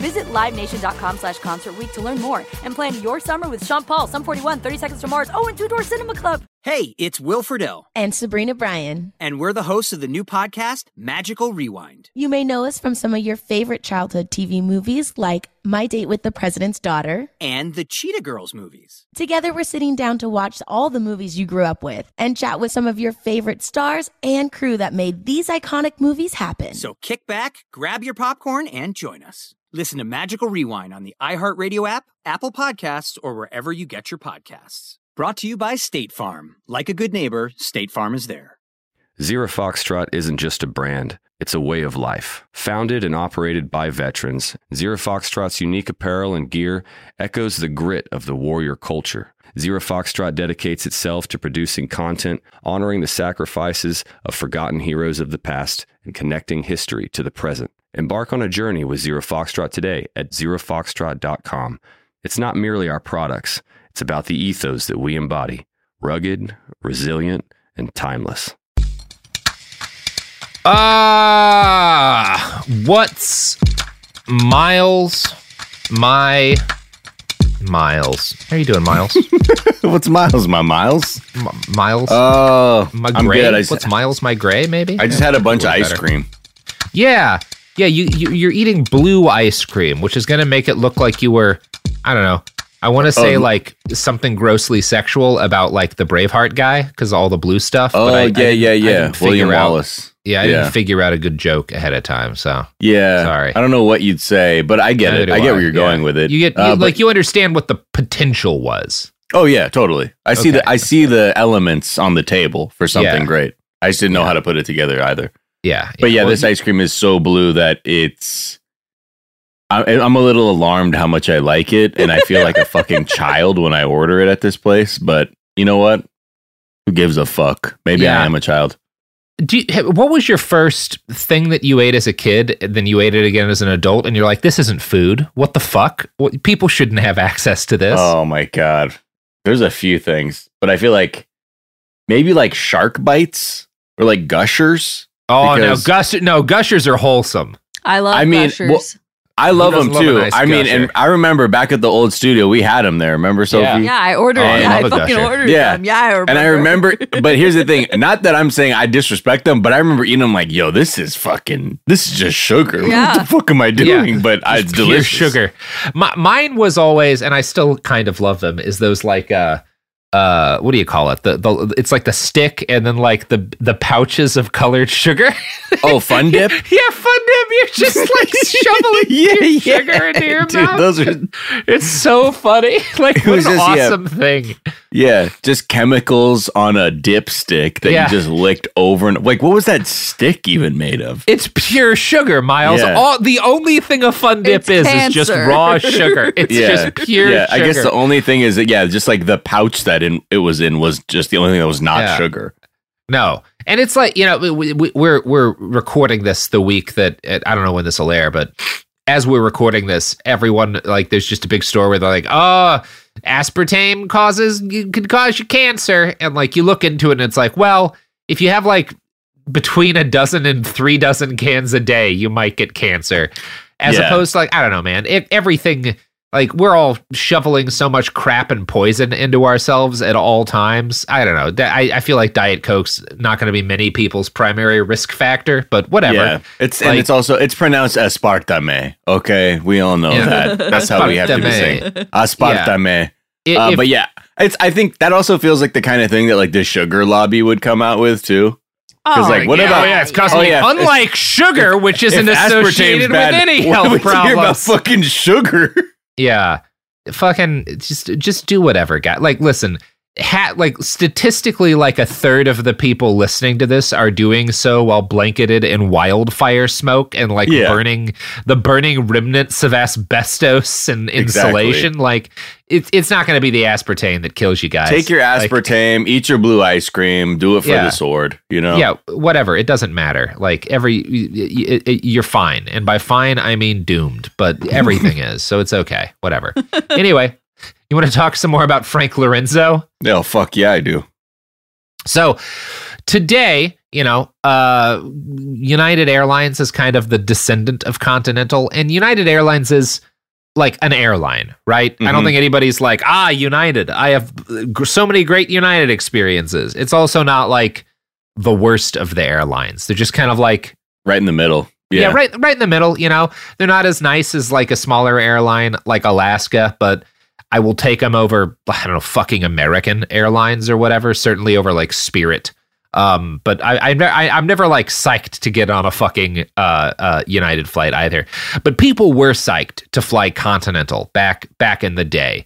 Visit LiveNation.com slash Concert Week to learn more and plan your summer with Sean Paul, Sum 41, 30 Seconds to Mars, oh, and Two Door Cinema Club. Hey, it's Will Friedle, and Sabrina Bryan. and we're the hosts of the new podcast, Magical Rewind. You may know us from some of your favorite childhood TV movies like My Date with the President's Daughter. And the Cheetah Girls movies. Together, we're sitting down to watch all the movies you grew up with and chat with some of your favorite stars and crew that made these iconic movies happen. So kick back, grab your popcorn, and join us. Listen to Magical Rewind on the iHeartRadio app, Apple Podcasts, or wherever you get your podcasts. Brought to you by State Farm. Like a good neighbor, State Farm is there. Zero Foxtrot isn't just a brand, it's a way of life. Founded and operated by veterans, Zero Foxtrot's unique apparel and gear echoes the grit of the warrior culture. Zero Foxtrot dedicates itself to producing content, honoring the sacrifices of forgotten heroes of the past, and connecting history to the present. Embark on a journey with Zero Foxtrot today at zerofoxtrot.com. It's not merely our products, it's about the ethos that we embody rugged, resilient, and timeless. Ah, what's Miles? My Miles. How you doing, Miles? What's Miles? My Miles? M- Miles. Oh, my I'm gray. good. I just, What's Miles? My gray? Maybe. I just had a bunch of A little ice better. cream. Yeah, yeah. You, you you're eating blue ice cream, which is gonna make it look like you were. I don't know. I want to say Oh. like something grossly sexual about like the Braveheart guy because all the blue stuff. Oh, but I, I yeah, didn't- yeah, yeah. William out- Wallace. Yeah, I Yeah. didn't figure out a good joke ahead of time. So Yeah. Sorry. I don't know what you'd say, but I get Neither it. I get where you're going Yeah. with it. You get Uh, you, but- like you understand what the potential was. Oh yeah, totally. I see Okay. the I see the elements on the table for something Yeah. great. I just didn't know how to put it together either. Yeah, But yeah, Well, this ice cream is so blue that it's. I, I'm a little alarmed how much I like it, and I feel like a fucking child when I order it at this place. But you know what? Who gives a fuck? Maybe Yeah. I am a child. Do you, what was your first thing that you ate as a kid, and then you ate it again as an adult, and you're like, "This isn't food. What the fuck? What, people shouldn't have access to this." Oh my god. There's a few things, but I feel like maybe like shark bites or like gushers. Oh, no, because- gush, no, gushers are wholesome. I love I mean, Gushers. well- I love them love too. nice I mean, gusher? and I remember back at the old studio, we had them there. Remember, Sophie? Yeah. yeah, I ordered. Oh, I yeah, I fucking Gusher. ordered Yeah. them. Yeah, I remember. And I remember, but here's the thing: not that I'm saying I disrespect them, but I remember eating them like, "Yo, this is fucking, this is just sugar. Yeah. What the fuck am I doing?" Yeah. But I, it's Pure delicious. sugar. My, mine was always, and I still kind of love them. Is those like uh uh what do you call it? The the it's like the stick and then like the the pouches of colored sugar. Oh, fun dip. yeah, fun dip. You're just like shoveling Yeah, your yeah. sugar into your Dude, mouth. those are It's so funny. Like It what was an just- yeah. awesome thing. yeah, just chemicals on a dipstick that Yeah. you just licked over and like, what was that stick even made of? It's pure sugar, Miles. Yeah. All the only thing a fun dip It's is is just raw sugar. It's just pure yeah. sugar. I guess the only thing is that yeah, just like the pouch that in, it was in was just the only thing that was not Yeah. sugar. No, and it's like you know we, we, we're we're recording this the week that I don't know when this will air, but as we're recording this, everyone like there's just a big story where they're like, oh, aspartame causes could cause you cancer, and like you look into it and it's like, well, if you have like between a dozen and three dozen cans a day, you might get cancer, as Yeah. opposed to like I don't know, man, if everything. Like we're all shoveling so much crap and poison into ourselves at all times. I don't know. I, I feel like Diet Coke's not going to be many people's primary risk factor, but whatever. Yeah, it's and it's also it's pronounced aspartame. Okay, we all know Yeah. that. That's how we have to be saying aspartame. I- Uh, if- but yeah, it's. I think that also feels like the kind of thing that like the sugar lobby would come out with too. Because like, what yeah, about? oh, yeah, it's causing oh, yeah, if- unlike sugar, which isn't if associated bad, with any health hear about problems. fucking sugar. Yeah, fucking just just do whatever, guy. Like, listen, ha- like statistically like a third of the people listening to this are doing so while blanketed in wildfire smoke and like Yeah. burning the burning remnants of asbestos and Exactly. insulation like it's it's not going to be the aspartame that kills you guys Take your Like, aspartame, eat your blue ice cream, do it for Yeah. the sword. You know. yeah whatever it doesn't matter like every y- y- y- you're fine and by fine i mean doomed but everything is so it's okay whatever anyway you want to talk some more about frank lorenzo Oh fuck yeah, I do. So today, you know, uh, United Airlines is kind of the descendant of Continental, and United Airlines is like an airline, right? I don't Mhm. think anybody's like, ah, United. I have so many great United experiences. It's also not like the worst of the airlines. They're just kind of like Right in the middle. yeah. Yeah. right right in the middle, you know. They're not as nice as like a smaller airline like Alaska, but I will take them over I don't know, fucking American Airlines or whatever, certainly over like Spirit. Um, but I, I, I'm never like psyched to get on a fucking uh, uh, United flight either. But people were psyched to fly Continental back back in the day.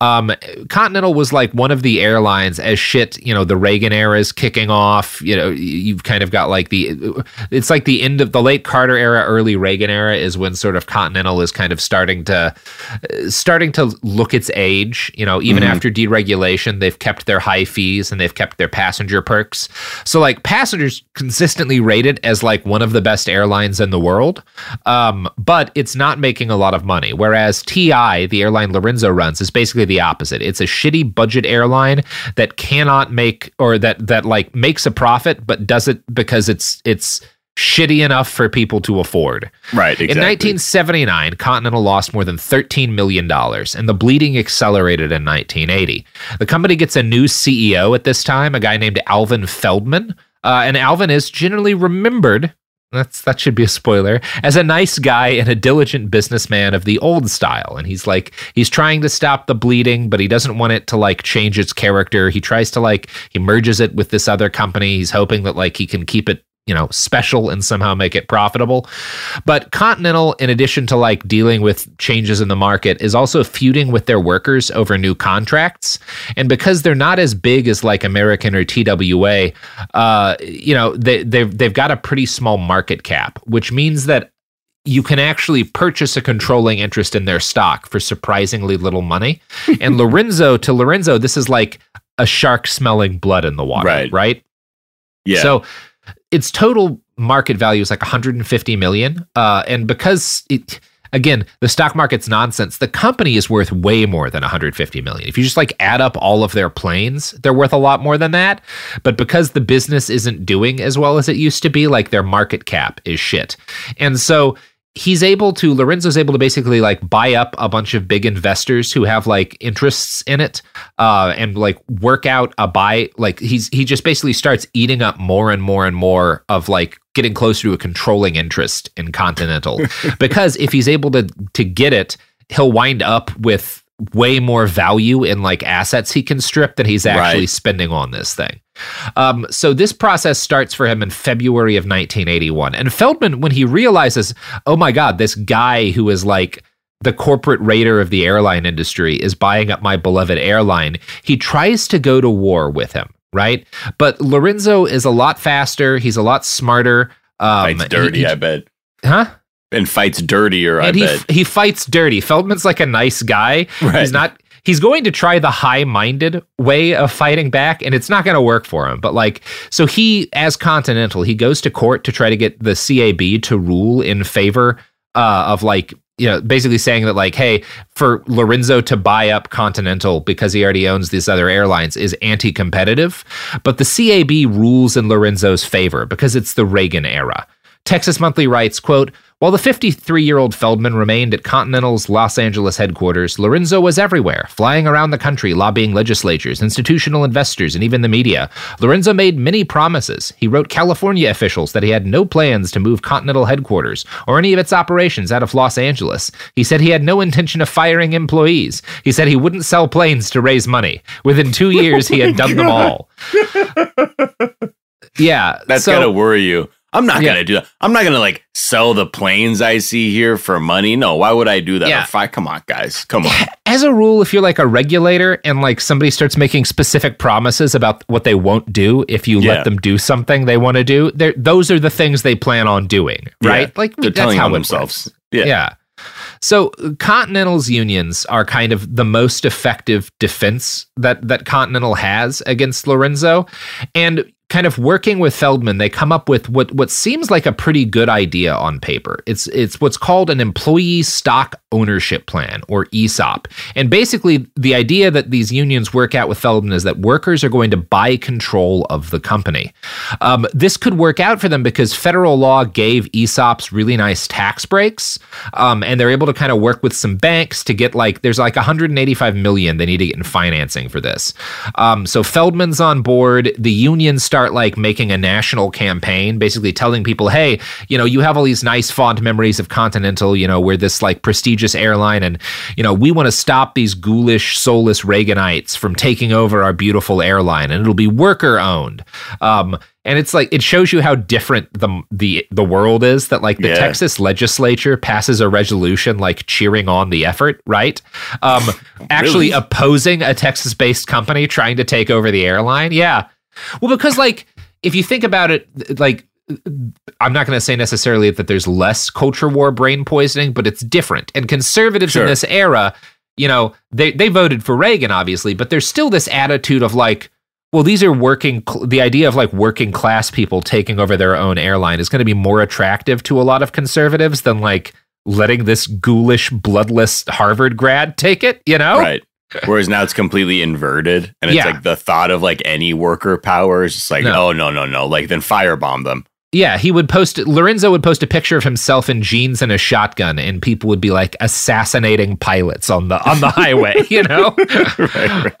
Um, Continental was like one of the airlines as shit. You know, the Reagan era is kicking off. You know, you've kind of got like the it's like the end of the late Carter era, early Reagan era is when sort of Continental is kind of starting to starting to look its age. You know, even after deregulation, they've kept their high fees and they've kept their passenger perks. So like passengers consistently rated as like one of the best airlines in the world, um, but it's not making a lot of money. Whereas TI, the airline Lorenzo runs, is basically the opposite. It's a shitty budget airline that cannot make or that that like makes a profit, but does it because it's it's shitty enough for people to afford. Right. Exactly. In 1979, Continental lost more than $13 million, and the bleeding accelerated in 1980. The company gets a new CEO at this time, a guy named Alvin Feldman. Uh, and Alvin is generally remembered. That's that should be a spoiler. As a nice guy and a diligent businessman of the old style, and he's like he's trying to stop the bleeding, but he doesn't want it to like change its character. He tries to like he merges it with this other company. He's hoping that like he can keep it you know special and somehow make it profitable but continental in addition to like dealing with changes in the market is also feuding with their workers over new contracts and because they're not as big as like american or twa uh you know they they've, they've got a pretty small market cap which means that you can actually purchase a controlling interest in their stock for surprisingly little money and lorenzo to lorenzo this is like a shark smelling blood in the water Right. right yeah. so its total market value is like 150 million. Uh, and because it, again, the stock market's nonsense, the company is worth way more than 150 million. If you just like add up all of their planes, they're worth a lot more than that. But because the business isn't doing as well as it used to be, like their market cap is shit. And so he's able to lorenzo's able to basically like buy up a bunch of big investors who have like interests in it uh and like work out a buy like he's he just basically starts eating up more and more and more of like getting closer to a controlling interest in continental. Because if he's able to to get it he'll wind up with way more value in like assets he can strip than he's actually Right. spending on this thing um, so this process starts for him in February of 1981. And Feldman, when he realizes, oh my God, this guy who is like the corporate raider of the airline industry is buying up my beloved airline, he tries to go to war with him, right? But Lorenzo is a lot faster. He's a lot smarter. Um, fights dirty, he- he- I bet. huh? And fights dirtier, I and he, bet. he fights dirty. Feldman's like a nice guy. Right. He's not. He's going to try the high-minded way of fighting back, and it's not going to work for him. But like, so he, as Continental, he goes to court to try to get the CAB to rule in favor uh, of like, you know, basically saying that like, hey, for Lorenzo to buy up Continental because he already owns these other airlines is anti-competitive. But the CAB rules in Lorenzo's favor because it's the Reagan era. Texas Monthly writes, quote, while the 53 year old Feldman remained at Continental's Los Angeles headquarters, Lorenzo was everywhere, flying around the country, lobbying legislatures, institutional investors, and even the media. Lorenzo made many promises. He wrote California officials that he had no plans to move Continental headquarters or any of its operations out of Los Angeles. He said he had no intention of firing employees. He said he wouldn't sell planes to raise money. Within two oh years, he had done them all. Yeah. That's so- gotta worry you. I'm not Yeah. gonna do that. I'm not gonna like sell the planes I see here for money. No, why would I do that? Yeah. Or fi- come on, guys. Come on. as a rule, if you're like a regulator and like somebody starts making specific promises about what they won't do if you Yeah. let them do something they want to do, those are the things they plan on doing, right? Like They're telling how themselves. Yeah. yeah. So Continental's unions are kind of the most effective defense that that Continental has against Lorenzo, and kind of working with Feldman, they come up with what what seems like a pretty good idea on paper. It's it's what's called an employee stock ownership plan or ESOP, and basically the idea that these unions work out with Feldman is that workers are going to buy control of the company. Um, this could work out for them because federal law gave ESOPs really nice tax breaks, um, and they're able to kind of work with some banks to get like there's like 185 million they need to get in financing for this. Um, so Feldman's on board. The unions start like making a national campaign, basically telling people, hey, you know, you have all these nice fond memories of Continental. You know, we're this like prestigious airline, and you know, we want to stop these ghoulish, soulless Reaganites from taking over our beautiful airline, and it'll be worker owned. Um, and it's like it shows you how different the the the world is that like the Yeah. Texas legislature passes a resolution like cheering on the effort, right? Um actually Really? opposing a Texas-based company trying to take over the airline. Yeah. Well, because like if you think about it like I'm not going to say necessarily that there's less culture war brain poisoning, but it's different. And conservatives in this era, you know, they they voted for Reagan obviously, but there's still this attitude of like well, these are working. The idea of like working class people taking over their own airline is going to be more attractive to a lot of conservatives than like letting this ghoulish, bloodless Harvard grad take it. You know, Right. Whereas now it's completely inverted, and it's Yeah. like the thought of like any worker power is just like, No. oh no no no, like then firebomb them. Yeah, he would post Lorenzo would post a picture of himself in jeans and a shotgun, and people would be like assassinating pilots on the on the highway, you know.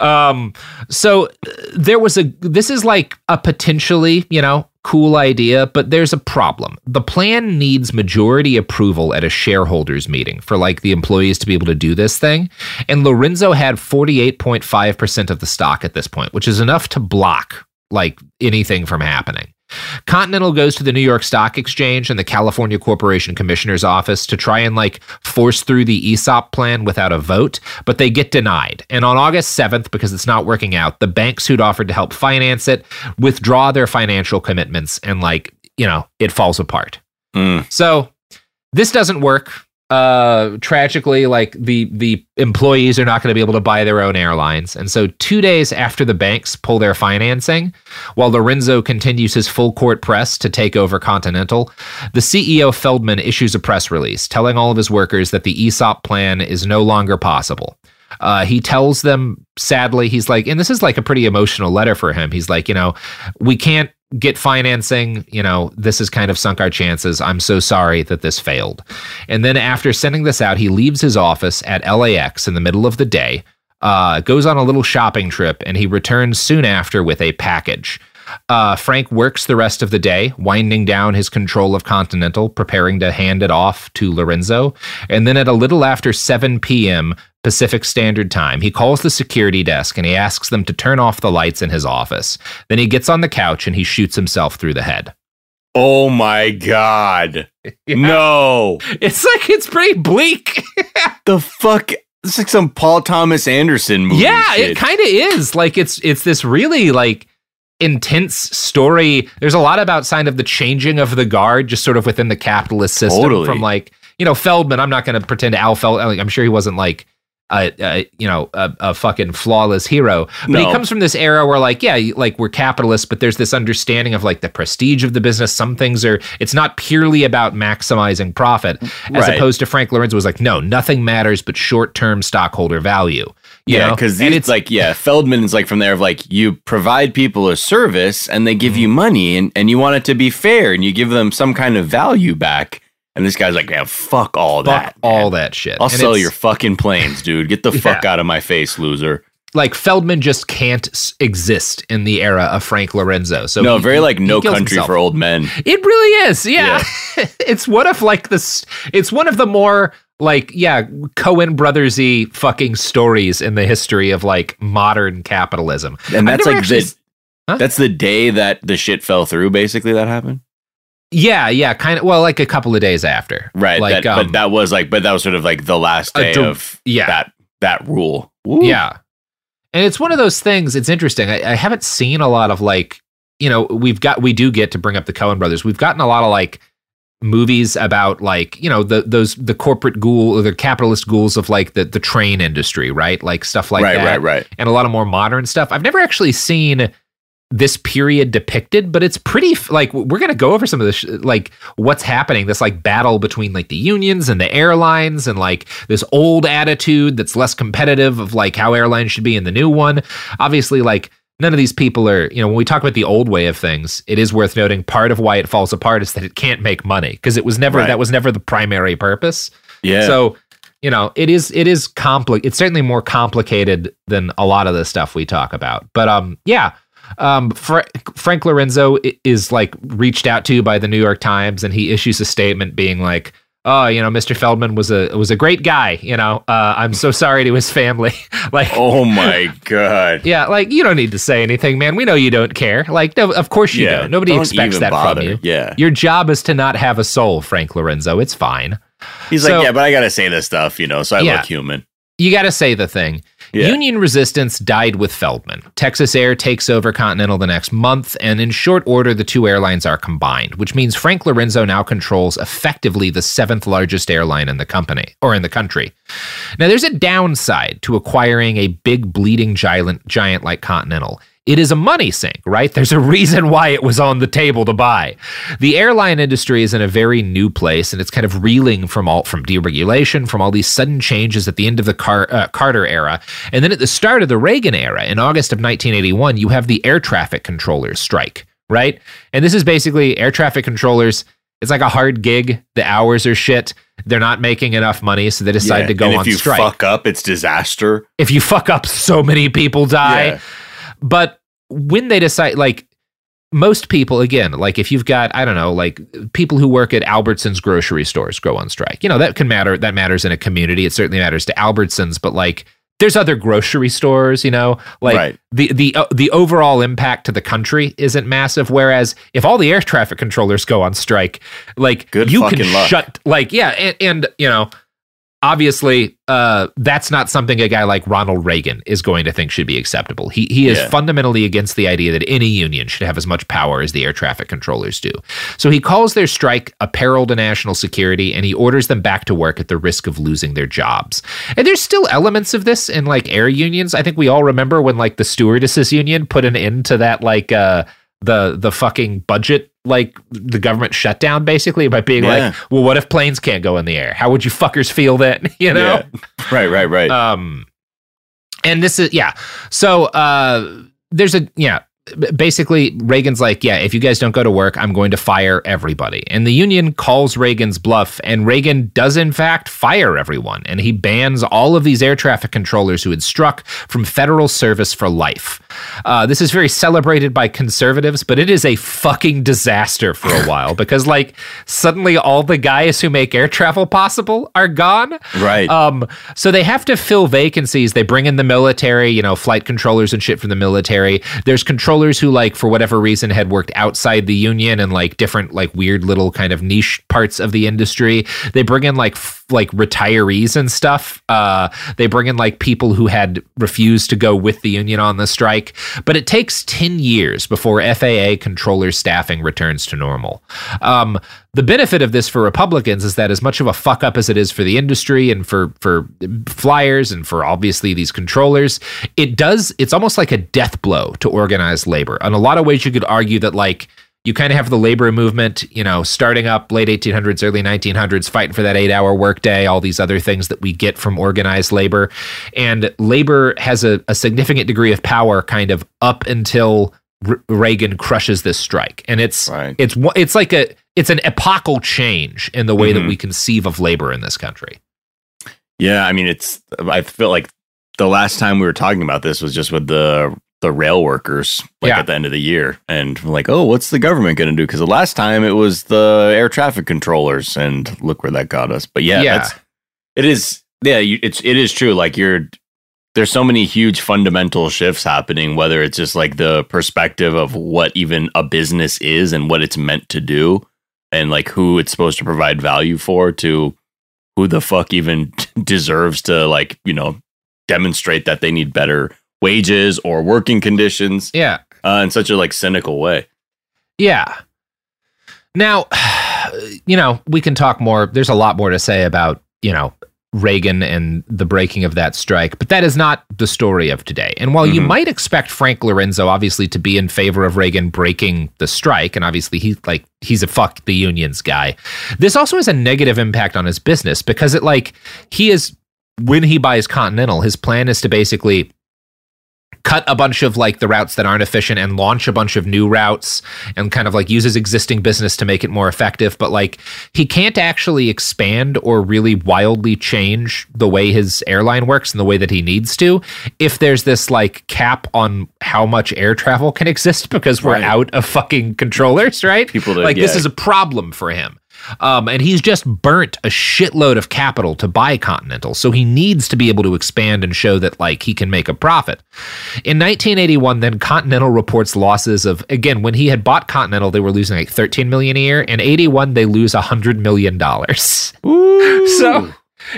Um, so uh, there was a. This is like a potentially, you know, cool idea, but there's a problem. The plan needs majority approval at a shareholders meeting for like the employees to be able to do this thing, and Lorenzo had forty eight point five percent of the stock at this point, which is enough to block like anything from happening. Continental goes to the New York Stock Exchange and the California Corporation Commissioner's office to try and like force through the ESOP plan without a vote, but they get denied. And on August 7th, because it's not working out, the banks who'd offered to help finance it withdraw their financial commitments and like, you know, it falls apart. Mm. So this doesn't work. Uh tragically like the the employees are not going to be able to buy their own airlines. And so 2 days after the banks pull their financing, while Lorenzo continues his full court press to take over Continental, the CEO Feldman issues a press release telling all of his workers that the ESOP plan is no longer possible. Uh, he tells them, sadly, he's like, and this is like a pretty emotional letter for him. He's like, you know, we can't get financing. You know, this has kind of sunk our chances. I'm so sorry that this failed. And then after sending this out, he leaves his office at LAX in the middle of the day, uh, goes on a little shopping trip, and he returns soon after with a package. Uh, Frank works the rest of the day, winding down his control of Continental, preparing to hand it off to Lorenzo. And then at a little after 7 p.m. Pacific Standard Time, he calls the security desk and he asks them to turn off the lights in his office. Then he gets on the couch and he shoots himself through the head. Oh my god. No. It's like it's pretty bleak. The fuck it's like some Paul Thomas Anderson movie. yeah, shit. it kind of is. Like it's it's this really like intense story. There's a lot about sign of the changing of the guard, just sort of within the capitalist system. Totally. From like you know Feldman. I'm not going to pretend Al Feldman. Like, I'm sure he wasn't like. A, a you know a, a fucking flawless hero, but he comes from this era where like yeah like we're capitalists, but there's this understanding of like the prestige of the business. Some things are it's not purely about maximizing profit, as Right. opposed to Frank Lorenzo was like no nothing matters but short term stockholder value. You yeah, because it's like yeah, Feldman is like from there of like you provide people a service and they give Mm-hmm. you money and, and you want it to be fair and you give them some kind of value back. And this guy's like, yeah, fuck all fuck that. all man. that shit. I'll And sell your fucking planes, dude. Get the fuck out of my face, loser. like Feldman just can't s- exist in the era of Frank Lorenzo. So no, he- very like he no kills country himself. for old men. It really is. Yeah, it's one of like this. It's one of the more like yeah Coen brothersy fucking stories in the history of like modern capitalism. And that's like actually the Huh? that's the day that the shit fell through. Basically, that happened. Yeah, yeah, kind of. Well, like a couple of days after. Right. Like, that, um, but that was like, but that was sort of like the last day of yeah. that that rule. Woo. Yeah. And it's one of those things, it's interesting. I, I haven't seen a lot of like, you know, we've got, we do get to bring up the Coen brothers. We've gotten a lot of like movies about like, you know, the, those, the corporate ghoul or the capitalist ghouls of like the, the train industry, right? Like stuff like that. right, that. right, right. And a lot of more modern stuff. I've never actually seen this period depicted but it's pretty like we're going to go over some of this sh- like what's happening this like battle between like the unions and the airlines and like this old attitude that's less competitive of like how airlines should be in the new one obviously like none of these people are you know when we talk about the old way of things it is worth noting part of why it falls apart is that it can't make money because it was never Right. that was never the primary purpose Yeah. so you know it is it is compli- it's certainly more complicated than a lot of the stuff we talk about but um yeah um Fra- frank lorenzo is like reached out to by the new york times and he issues a statement being like oh you know mr feldman was a was a great guy you know uh i'm so sorry to his family like oh my god. yeah like you don't need to say anything man we know you don't care like no of course you Yeah, don't nobody don't expects that bother. from you Yeah. your job is to not have a soul frank lorenzo it's fine He's So- like, yeah, but I gotta say this stuff, you know, so I Yeah. look human. you got to say the thing. Yeah. Union resistance died with Feldman. Texas Air takes over Continental the next month, and in short order, the two airlines are combined, which means Frank Lorenzo now controls effectively the seventh largest airline in the company or in the country. Now, there's a downside to acquiring a big bleeding giant, giant like Continental. It is a money sink, right? There's a reason why it was on the table to buy. The airline industry is in a very new place, and it's kind of reeling from all from deregulation, from all these sudden changes at the end of the Car, uh, Carter era, and then at the start of the Reagan era, in August of 1981, you have the air traffic controllers strike, right? And this is basically air traffic controllers. It's like a hard gig. The hours are shit. They're not making enough money, so they decide Yeah, to go and on if you fuck up, it's disaster. if you fuck up, so many people die. Yeah. But when they decide, like most people, again, like if you've got, I don't know, like people who work at Albertsons grocery stores go on strike. You know, that can matter. That matters in a community. It certainly matters to Albertsons, but like there's other grocery stores, you know, like Right. the the uh, the overall impact to the country isn't massive. Whereas if all the air traffic controllers go on strike, like Good you can luck. shut, like yeah, and, and you know, obviously uh, that's not something a guy like Ronald Reagan is going to think should be acceptable. He he is Yeah. fundamentally against the idea that any union should have as much power as the air traffic controllers do. So he calls their strike a peril to national security and he orders them back to work at the risk of losing their jobs. And there's still elements of this in like air unions. I think we all remember when like the stewardesses union put an end to that like uh the the fucking budget like the government shutdown basically by being Yeah. like well what if planes can't go in the air how would you fuckers feel then you know Yeah. Right, right, right. um and this is yeah so uh there's a yeah basically reagan's like yeah if you guys don't go to work i'm going to fire everybody and the union calls reagan's bluff and reagan does in fact fire everyone and he bans all of these air traffic controllers who had struck from federal service for life uh, this is very celebrated by conservatives but it is a fucking disaster for a while because like suddenly all the guys who make air travel possible are gone right. um, so they have to fill vacancies. They bring in the military, you know, flight controllers and shit from the military. There's controllers who, like, for whatever reason, had worked outside the union and like different, like, weird little kind of niche parts of the industry. They bring in like f- like retirees and stuff. Uh, they bring in like people who had refused to go with the union on the strike. But it takes ten years before FAA controller staffing returns to normal. Um, the benefit of this for Republicans is that as much of a fuck up as it is for the industry and for for flyers and for obviously these controllers, it does it's almost like a death blow to organized labor. In a lot of ways you could argue that like you kind of have the labor movement, you know, starting up late 1800s, early 1900s, fighting for that eight hour workday, all these other things that we get from organized labor. And labor has a, a significant degree of power kind of up until R- Reagan crushes this strike. And it's, Right. it's, it's like a, it's an epochal change in the way that Mhm. we conceive of labor in this country. Yeah, I mean, it's. I feel like the last time we were talking about this was just with the the rail workers, like Yeah. at the end of the year, and like, oh, what's the government going to do? Because the last time it was the air traffic controllers, and look where that got us. But yeah, Yeah. it is. Yeah, you, it's it is true. Like you're. There's so many huge fundamental shifts happening, whether it's just like the perspective of what even a business is and what it's meant to do, and like who it's supposed to provide value for, to who the fuck even deserves to like you know demonstrate that they need better wages or working conditions Yeah. uh, in such a like cynical way. Yeah. Now, you know, we can talk more. There's a lot more to say about, you know, Reagan and the breaking of that strike, but that is not the story of today. And while you Mhm. might expect Frank Lorenzo obviously to be in favor of Reagan breaking the strike, and obviously he's like he's a fuck the unions guy, this also has a negative impact on his business because it like he is when he buys Continental, his plan is to basically cut a bunch of like the routes that aren't efficient and launch a bunch of new routes and kind of like use his existing business to make it more effective. But like he can't actually expand or really wildly change the way his airline works and the way that he needs to if there's this like cap on how much air travel can exist because we're Right. out of fucking controllers right? People like this is a problem for him um, and he's just burnt a shitload of capital to buy Continental, so he needs to be able to expand and show that like he can make a profit. In 1981, then Continental reports losses of again when he had bought Continental, they were losing like 13 million a year. In 81, they lose 100 million dollars. So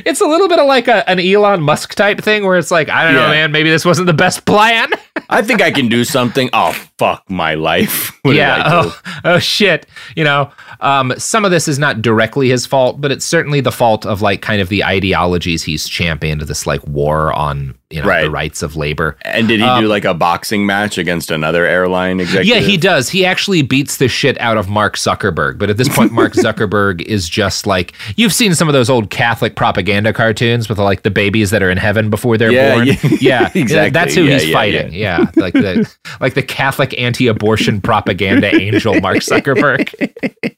it's a little bit of like a, an Elon Musk type thing where it's like I don't know, man, maybe this wasn't the best plan. I think I can do something. Oh fuck my life. What yeah. do? Oh, oh shit. You know, um, some of this is not directly his fault, but it's certainly the fault of like kind of the ideologies he's championed. This like war on you know the rights of labor. And did he Um, do like a boxing match against another airline executive? Yeah, he does. He actually beats the shit out of Mark Zuckerberg. But at this point, Mark Zuckerberg is just like you've seen some of those old Catholic propaganda cartoons with like the babies that are in heaven before they're Yeah, born. yeah. yeah, Exactly. That's who Yeah, he's fighting. Yeah. like the like the Catholic anti-abortion propaganda angel, Mark Zuckerberg.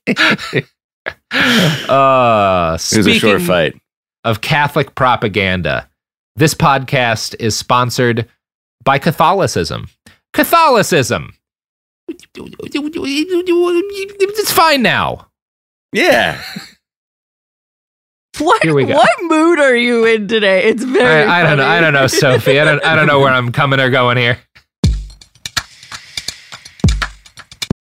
uh, It was a short fight. of Catholic propaganda. This podcast is sponsored by Catholicism. Catholicism. It's fine now. Yeah. What, Here we go. what mood are you in today? It's very. I, I don't know. I don't know, Sophie. I don't. I don't know where I'm coming or going here.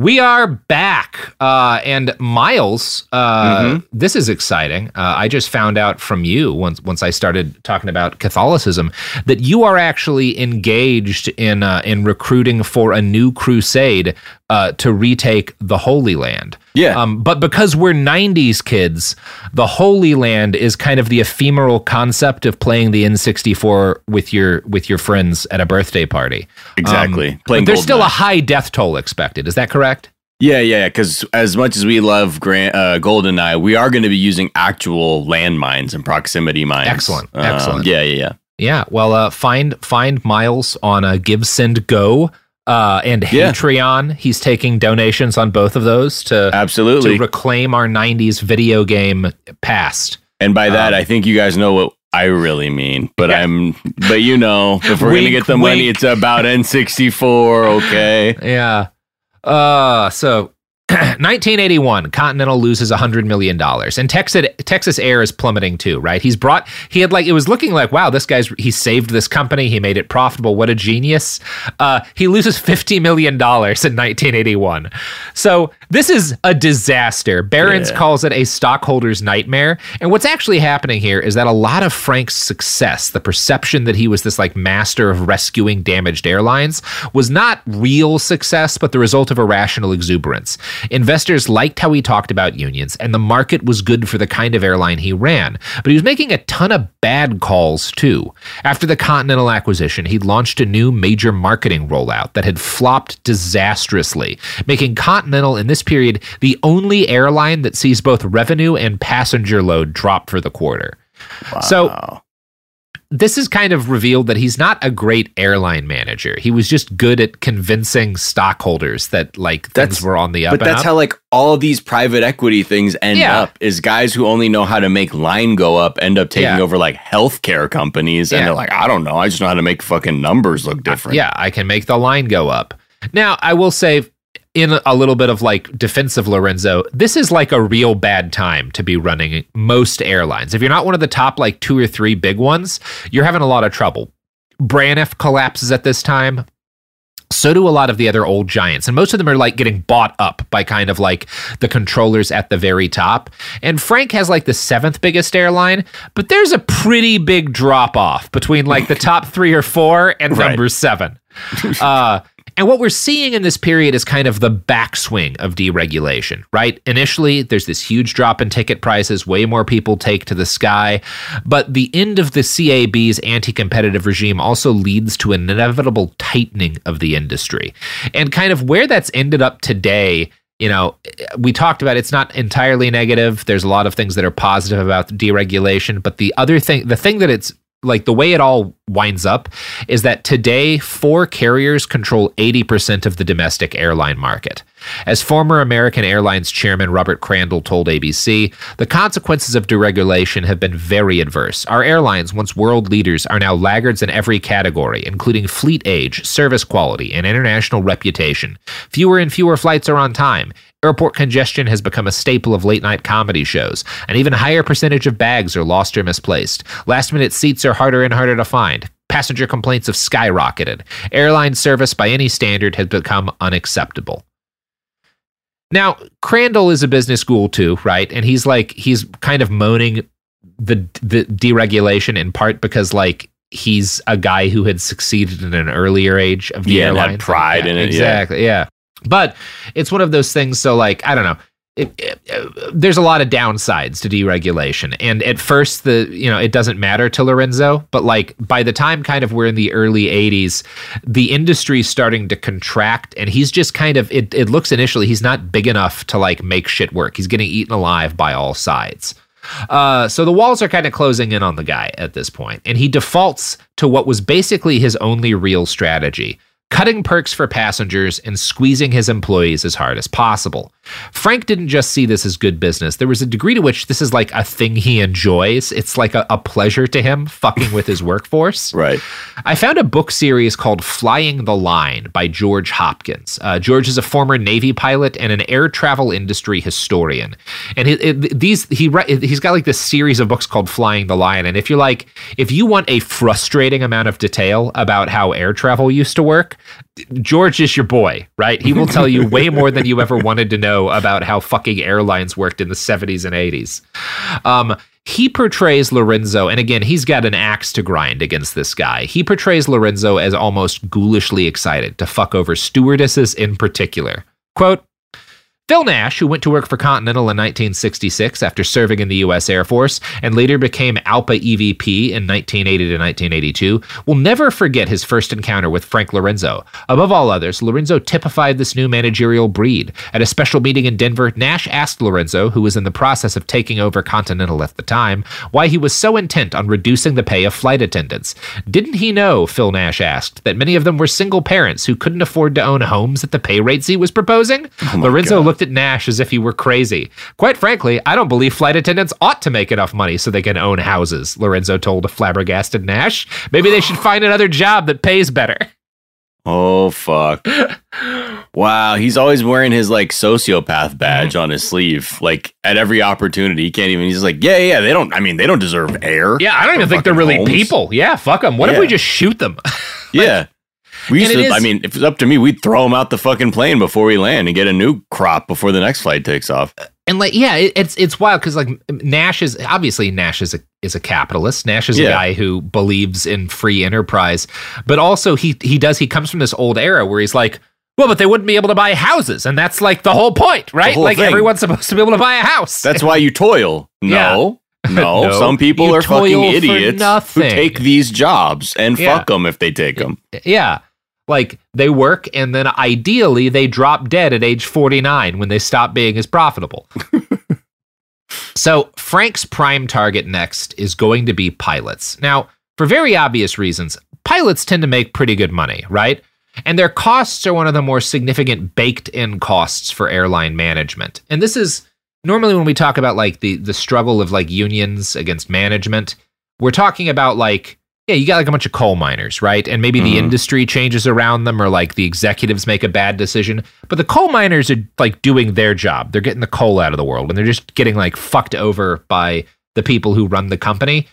We are back, uh, and Miles. Uh, Mhm. This is exciting. Uh, I just found out from you once once I started talking about Catholicism that you are actually engaged in uh, in recruiting for a new crusade uh, to retake the Holy Land. Yeah. Um, but because we're '90s kids, the Holy Land is kind of the ephemeral concept of playing the N64 with your with your friends at a birthday party. Exactly. Um, Playing but there's still a high death toll expected. Is that correct? Yeah, yeah, because as much as we love Grant, uh, GoldenEye, we are going to be using actual landmines and proximity mines. Excellent, Um, excellent. Yeah, yeah, yeah. Yeah. Well, uh, find find Miles on uh, Give Send Go uh, and Yeah. Patreon. He's taking donations on both of those to Absolutely. to reclaim our '90s video game past. and by that, um, I think you guys know what I really mean. But Yeah. I'm, but you know, if we're gonna get the money, it's about N64. Okay. Yeah. Uh so 1981, Continental loses $100 million. And Texas, Texas Air is plummeting too, right? He's brought, he had like, it was looking like, wow, this guy's, he saved this company. He made it profitable. What a genius. Uh, he loses $50 million in 1981. So this is a disaster. Barron's Yeah. calls it a stockholder's nightmare. And what's actually happening here is that a lot of Frank's success, the perception that he was this like master of rescuing damaged airlines, was not real success, but the result of irrational exuberance. Investors liked how he talked about unions, and the market was good for the kind of airline he ran. But he was making a ton of bad calls too. After the Continental acquisition, he launched a new major marketing rollout that had flopped disastrously, making Continental in this period the only airline that sees both revenue and passenger load drop for the quarter. So Wow. This is kind of revealed that he's not a great airline manager. He was just good at convincing stockholders that like things That's- were on the up But that's up. how like all these private equity things end Yeah. up is guys who only know how to make line go up end up taking Yeah. over like healthcare companies Yeah. and they're like, I don't know, I just know how to make fucking numbers look different. Yeah, I can make the line go up. Now, I will say, in a little bit of like defensive Lorenzo, this is like a real bad time to be running most airlines. If you're not one of the top like two or three big ones, you're having a lot of trouble. Braniff collapses at this time. So do a lot of the other old giants. And most of them are like getting bought up by kind of like the controllers at the very top. And Frank has like the seventh biggest airline, but there's a pretty big drop off between like the top three or four and Right. number seven. Uh, and what we're seeing in this period is kind of the backswing of deregulation, right? Initially, there's this huge drop in ticket prices, way more people take to the sky. But the end of the CAB's anti competitive regime also leads to an inevitable tightening of the industry. And kind of where that's ended up today you know, we talked about it's not entirely negative. There's a lot of things that are positive about deregulation, but the other thing, the thing that it's like the way it all winds up is that today four carriers control 80% of the domestic airline market. As former American Airlines chairman Robert Crandall told ABC, the consequences of deregulation have been very adverse. Our airlines, once world leaders, are now laggards in every category, including fleet age, service quality, and international reputation. Fewer and fewer flights are on time. Airport congestion has become a staple of late night comedy shows. An even higher percentage of bags are lost or misplaced. Last minute seats are harder and harder to find. Passenger complaints have skyrocketed. Airline service by any standard has become unacceptable. Now, Crandall is a business school too, right? And he's like he's kind of moaning the the deregulation in part because like he's a guy who had succeeded in an earlier age of the Yeah, airline. pride in it, yeah. Exactly. Yeah. But it's one of those things. So like I don't know. It, it, uh, there's a lot of downsides to deregulation, and at first the you know it doesn't matter to Lorenzo, but like by the time kind of we're in the early '80s, the industry's starting to contract, and he's just kind of it. It looks initially he's not big enough to like make shit work. He's getting eaten alive by all sides. Uh, so the walls are kind of closing in on the guy at this point, and he defaults to what was basically his only real strategy cutting perks for passengers and squeezing his employees as hard as possible. Frank didn't just see this as good business. There was a degree to which this is like a thing he enjoys. It's like a, a pleasure to him fucking with his workforce. Right. I found a book series called Flying the Line by George Hopkins. Uh, George is a former Navy pilot and an air travel industry historian. And he, it, these he he's got like this series of books called Flying the Line. And if you're like, if you want a frustrating amount of detail about how air travel used to work, George is your boy, right? He will tell you way more than you ever wanted to know about how fucking airlines worked in the 70s and 80s. Um, he portrays Lorenzo, and again, he's got an axe to grind against this guy. He portrays Lorenzo as almost ghoulishly excited to fuck over stewardesses in particular. Quote, Phil Nash, who went to work for Continental in 1966 after serving in the U.S. Air Force and later became ALPA EVP in 1980 to 1982, will never forget his first encounter with Frank Lorenzo. Above all others, Lorenzo typified this new managerial breed. At a special meeting in Denver, Nash asked Lorenzo, who was in the process of taking over Continental at the time, why he was so intent on reducing the pay of flight attendants. Didn't he know, Phil Nash asked, that many of them were single parents who couldn't afford to own homes at the pay rates he was proposing? Oh Lorenzo God. looked at Nash as if he were crazy. Quite frankly, I don't believe flight attendants ought to make enough money so they can own houses, Lorenzo told a flabbergasted Nash. Maybe they should find another job that pays better. Oh fuck! wow, he's always wearing his like sociopath badge mm-hmm. on his sleeve, like at every opportunity. He can't even. He's like, yeah, yeah. They don't. I mean, they don't deserve air. Yeah, I don't even think they're really homes. people. Yeah, fuck them. What if we just shoot them? Yeah. We used to. is- I mean, if it's up to me, we'd throw them out the fucking plane before we land and get a new crop before the next flight takes off. and like, yeah, it, it's it's wild because like Nash is obviously Nash is a is a capitalist. Nash is a guy who believes in free enterprise, but also he he does he comes from this old era where he's like. Well, but they wouldn't be able to buy houses, and that's like the whole point, right? whole like thing. everyone's supposed to be able to buy a house. That's why you toil. Yeah. No. No, No. some people are fucking idiots who take these jobs and Yeah. fuck them if they take them. Yeah. Like they work and then ideally they drop dead at age 49 when they stop being as profitable. so, Frank's prime target next is going to be pilots. Now, for very obvious reasons, pilots tend to make pretty good money, right? And their costs are one of the more significant baked in costs for airline management. And this is normally when we talk about like the the struggle of like unions against management, we're talking about like yeah, you got like a bunch of coal miners, right? And maybe the Mhm. industry changes around them or like the executives make a bad decision. But the coal miners are like doing their job. They're getting the coal out of the world and they're just getting like fucked over by the people who run the company.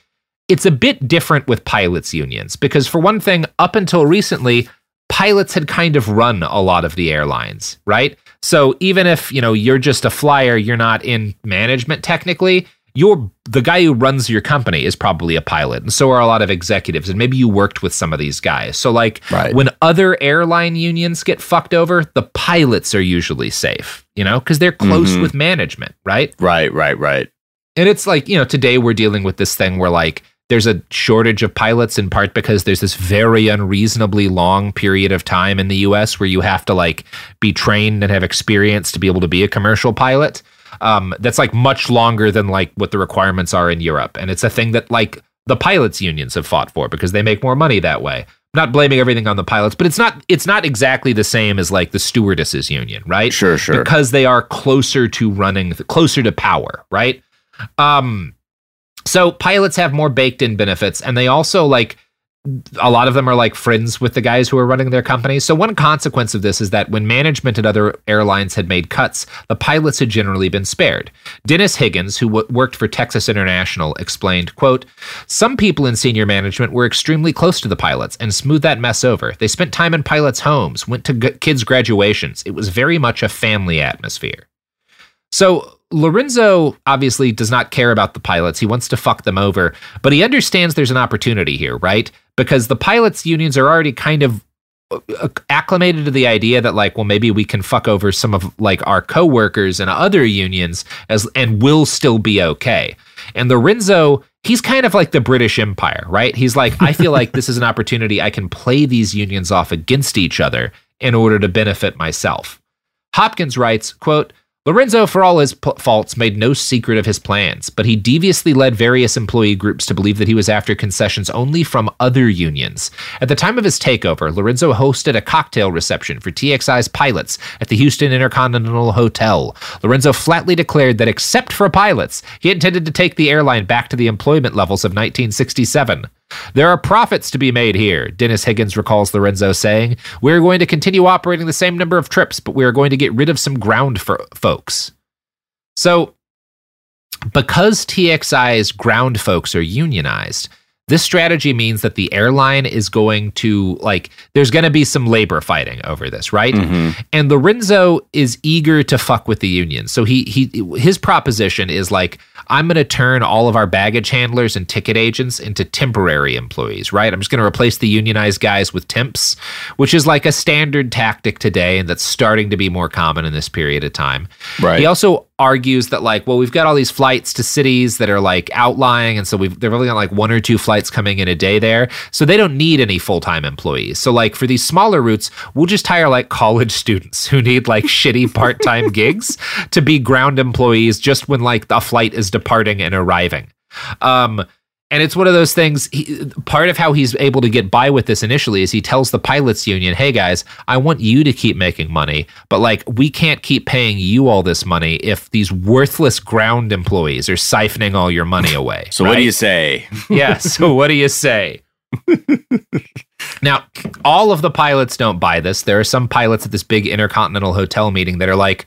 It's a bit different with pilots unions because for one thing, up until recently, pilots had kind of run a lot of the airlines, right? So even if, you know, you're just a flyer, you're not in management technically, you're the guy who runs your company is probably a pilot and so are a lot of executives and maybe you worked with some of these guys. So like Right. when other airline unions get fucked over, the pilots are usually safe, you know, cuz they're close Mhm. with management, right? Right, right, right. And it's like, you know, today we're dealing with this thing where like there's a shortage of pilots in part because there's this very unreasonably long period of time in the US where you have to like be trained and have experience to be able to be a commercial pilot. Um, that's like much longer than like what the requirements are in Europe. And it's a thing that like the pilots unions have fought for because they make more money that way. I'm not blaming everything on the pilots, but it's not it's not exactly the same as like the stewardesses union, right? Sure, sure. because they are closer to running closer to power right um so pilots have more baked in benefits and they also like a lot of them are like friends with the guys who are running their companies. So one consequence of this is that when management at other airlines had made cuts, the pilots had generally been spared. Dennis Higgins, who w- worked for Texas International, explained, quote, "Some people in senior management were extremely close to the pilots and smoothed that mess over. They spent time in pilots' homes, went to g- kids' graduations. It was very much a family atmosphere." So Lorenzo obviously does not care about the pilots. He wants to fuck them over, but he understands there's an opportunity here, right? Because the pilots' unions are already kind of uh, acclimated to the idea that like well maybe we can fuck over some of like our coworkers and other unions as and we'll still be okay and lorenzo he's kind of like the british empire right he's like i feel like this is an opportunity i can play these unions off against each other in order to benefit myself hopkins writes quote Lorenzo, for all his p- faults, made no secret of his plans, but he deviously led various employee groups to believe that he was after concessions only from other unions. At the time of his takeover, Lorenzo hosted a cocktail reception for TXI's pilots at the Houston Intercontinental Hotel. Lorenzo flatly declared that except for pilots, he intended to take the airline back to the employment levels of 1967. There are profits to be made here, Dennis Higgins recalls Lorenzo saying. We're going to continue operating the same number of trips, but we are going to get rid of some ground fo- folks. So, because TXI's ground folks are unionized, This strategy means that the airline is going to like there's going to be some labor fighting over this, right? Mm-hmm. And Lorenzo is eager to fuck with the union. So he he his proposition is like I'm going to turn all of our baggage handlers and ticket agents into temporary employees, right? I'm just going to replace the unionized guys with temps, which is like a standard tactic today and that's starting to be more common in this period of time. Right. He also argues that like, well, we've got all these flights to cities that are like outlying, and so we've they've only got like one or two flights coming in a day there, so they don't need any full time employees. So like for these smaller routes, we'll just hire like college students who need like shitty part time gigs to be ground employees just when like a flight is departing and arriving. Um, and it's one of those things. He, part of how he's able to get by with this initially is he tells the pilots union, "Hey guys, I want you to keep making money, but like we can't keep paying you all this money if these worthless ground employees are siphoning all your money away." So what do you say? yeah. So what do you say? now, all of the pilots don't buy this. There are some pilots at this big intercontinental hotel meeting that are like,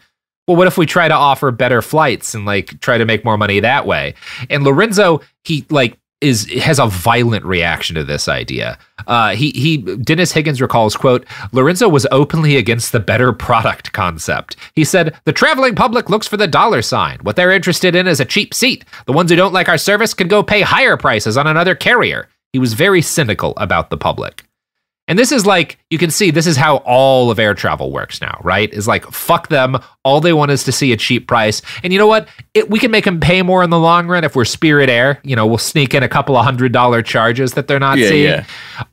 well, what if we try to offer better flights and like try to make more money that way? And Lorenzo, he like is has a violent reaction to this idea. Uh, he he Dennis Higgins recalls quote Lorenzo was openly against the better product concept. He said the traveling public looks for the dollar sign. What they're interested in is a cheap seat. The ones who don't like our service can go pay higher prices on another carrier. He was very cynical about the public. And this is like, you can see this is how all of air travel works now, right? Is like, fuck them. All they want is to see a cheap price. And you know what? It, we can make them pay more in the long run if we're Spirit Air. You know, we'll sneak in a couple of hundred dollar charges that they're not Yeah, seeing. yeah.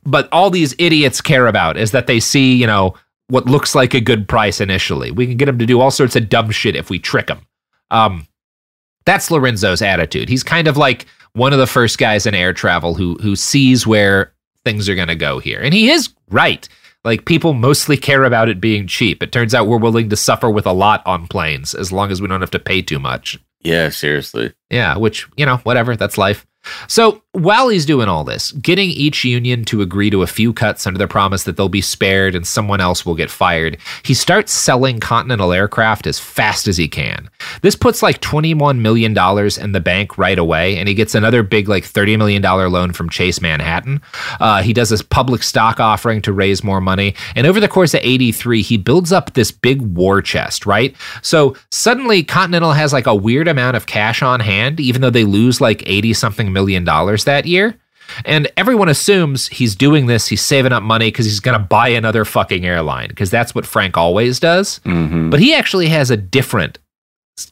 But all these idiots care about is that they see, you know, what looks like a good price initially. We can get them to do all sorts of dumb shit if we trick them. Um, that's Lorenzo's attitude. He's kind of like one of the first guys in air travel who who sees where things are going to go here. And he is right. Like people mostly care about it being cheap. It turns out we're willing to suffer with a lot on planes as long as we don't have to pay too much. Yeah, seriously. Yeah, which, you know, whatever, that's life. So while he's doing all this, getting each union to agree to a few cuts under the promise that they'll be spared and someone else will get fired, he starts selling Continental aircraft as fast as he can. This puts like $21 million in the bank right away, and he gets another big, like $30 million loan from Chase Manhattan. Uh, he does this public stock offering to raise more money. And over the course of 83, he builds up this big war chest, right? So suddenly Continental has like a weird amount of cash on hand, even though they lose like 80 something million dollars that year. And everyone assumes he's doing this, he's saving up money because he's going to buy another fucking airline, because that's what Frank always does. Mm-hmm. But he actually has a different,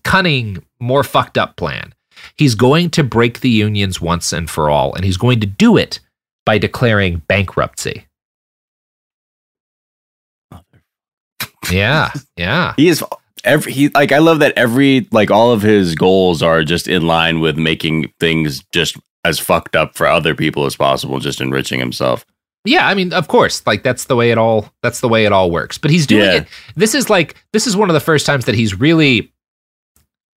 cunning, more fucked up plan. He's going to break the unions once and for all, and he's going to do it by declaring bankruptcy. Yeah, yeah. He is every he like I love that every like all of his goals are just in line with making things just as fucked up for other people as possible, just enriching himself. Yeah, I mean, of course, like that's the way it all that's the way it all works. But he's doing Yeah. it. This is like this is one of the first times that he's really